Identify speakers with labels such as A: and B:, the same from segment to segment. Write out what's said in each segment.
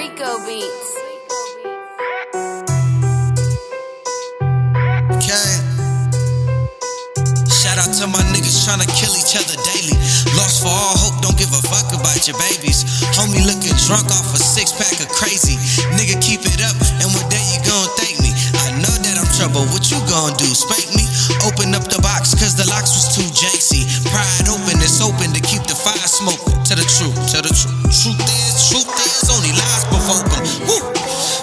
A: Rico Beats.
B: Okay. Shout out to my niggas tryna kill each other daily. Lost for all hope, don't give a fuck about your babies. Homie looking drunk off a six pack of crazy. Nigga, keep it up, and one day you gon' thank me. I know that I'm trouble, what you gon' do? Spank me? Open up the box, cause the locks was too janky. Pride open, it's open to keep the fire smoking. 'Em. Woo.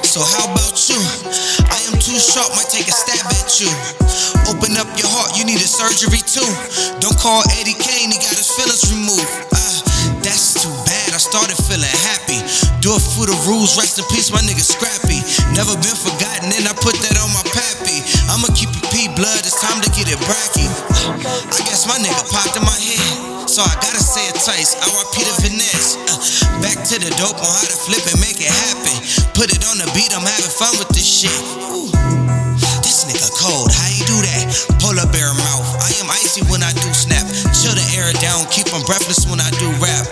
B: So how about you? I am too sharp, might take a stab at you. Open up your heart, you need a surgery too. Don't call Eddie Kane, he got his feelings removed. Uh, that's too bad, I started feeling happy. Do it for the rules, rest in peace, my nigga Scrappy. Never been forgotten, and I put that on my pappy. I'ma keep it P blood, it's time to get it bracky. Uh, I guess my nigga popped in my head. So I gotta say it twice. RIP the finesse. Uh, back to the dope on how to flip and make it happen. Put it on the beat, I'm having fun with this shit. Ooh. This nigga cold, how you do that? Polar bear mouth. I am icy when I do snap. Chill the air down, keep 'em breathless when I do rap.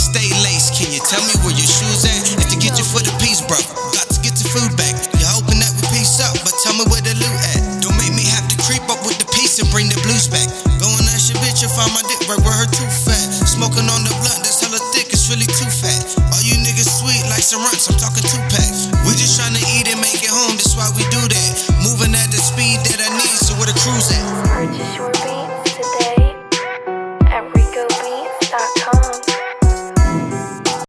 B: Stay laced, can you tell me where your shoes at? If you get your foot a piece, bro, got to get your food back. You hoping that we piece up, but tell me where the loot at. Don't make me have to creep up with the piece and bring the blues back. Going at your bitch, you find my dick right where her tooth fat. Smoking on the I'm talking two packs. We just trying to eat and make it home, that's why we do that.